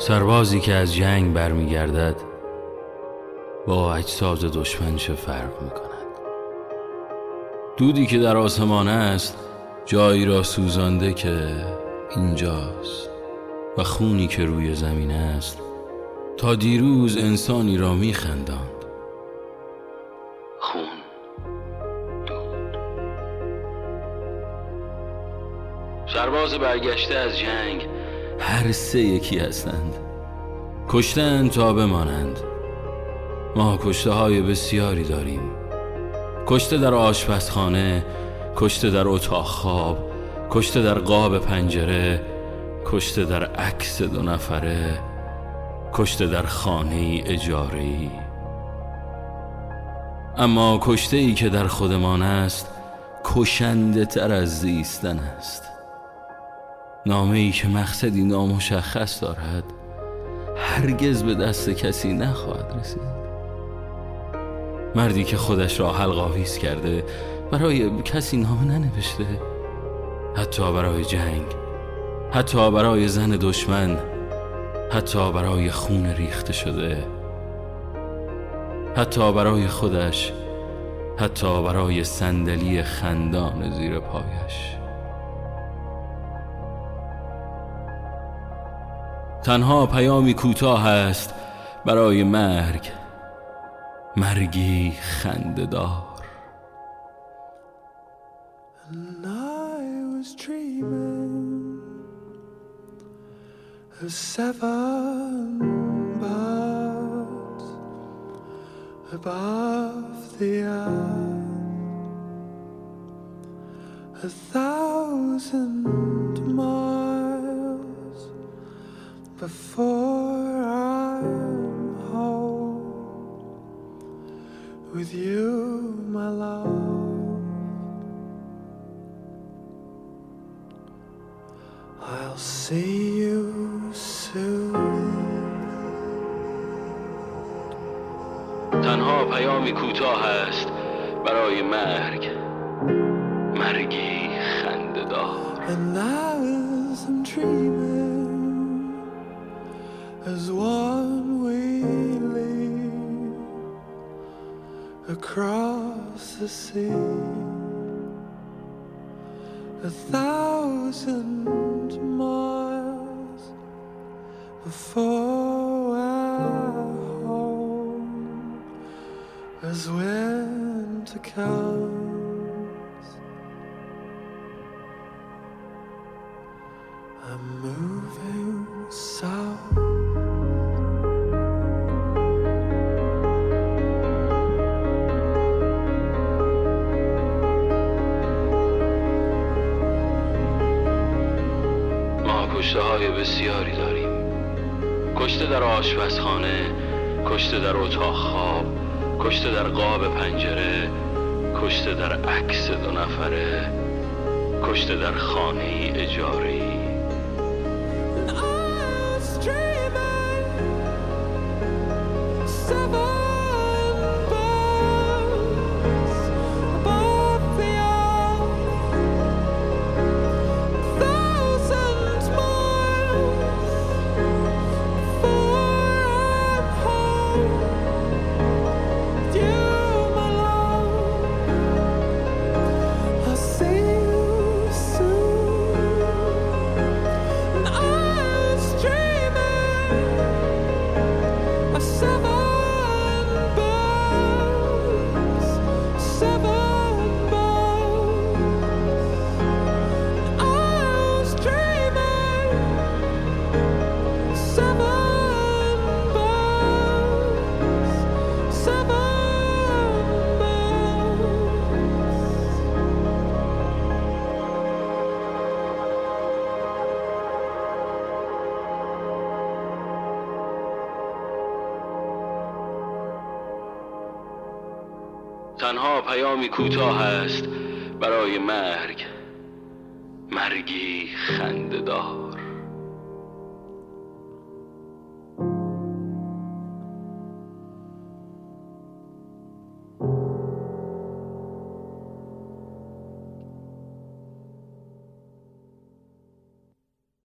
سربازی که از جنگ برمیگردد با اجساد دشمن چه فرق می کند دودی که در آسمان است جایی را سوزانده که اینجاست. و خونی که روی زمین است تا دیروز انسانی را می خنداند خون دود. سرباز برگشته از جنگ هر سه یکی هستند. کشتند تا بمانند. ما کشته های بسیاری داریم. کشته در آشپزخانه کشته در اتاق خواب کشته در قاب پنجره کشته در عکس دو نفره کشته در خانه اجاره اما کشته ای که در خودمان است کشنده تر از زیستن است. نامه ای که مقصدی نامشخص دارد هرگز به دست کسی نخواهد رسید. مردی که خودش را حلقاویز کرده برای کسی نامه ننوشته حتی برای جنگ حتی برای زن دشمن حتی برای خون ریخته شده حتی برای خودش حتی برای صندلی خندان زیر پایش. تنها پیامی کوتاه است برای مرگ مرگی خنددار above the earth, a thousand before I'm home with you, my love. I'll see you. تنها پیامی کوتاه است برای مرگ مرگی خنددار And I wasn't dreaming the sea a thousand miles before our home as winter comes. I'm بسیاری داریم. کشته در آشپزخانه کشته در اتاق خواب کشته در قاب پنجره کشته در عکس دو نفره کشته در خانه اجاره تنها پیامی کوتاه است برای مرگ. مرگی خنددار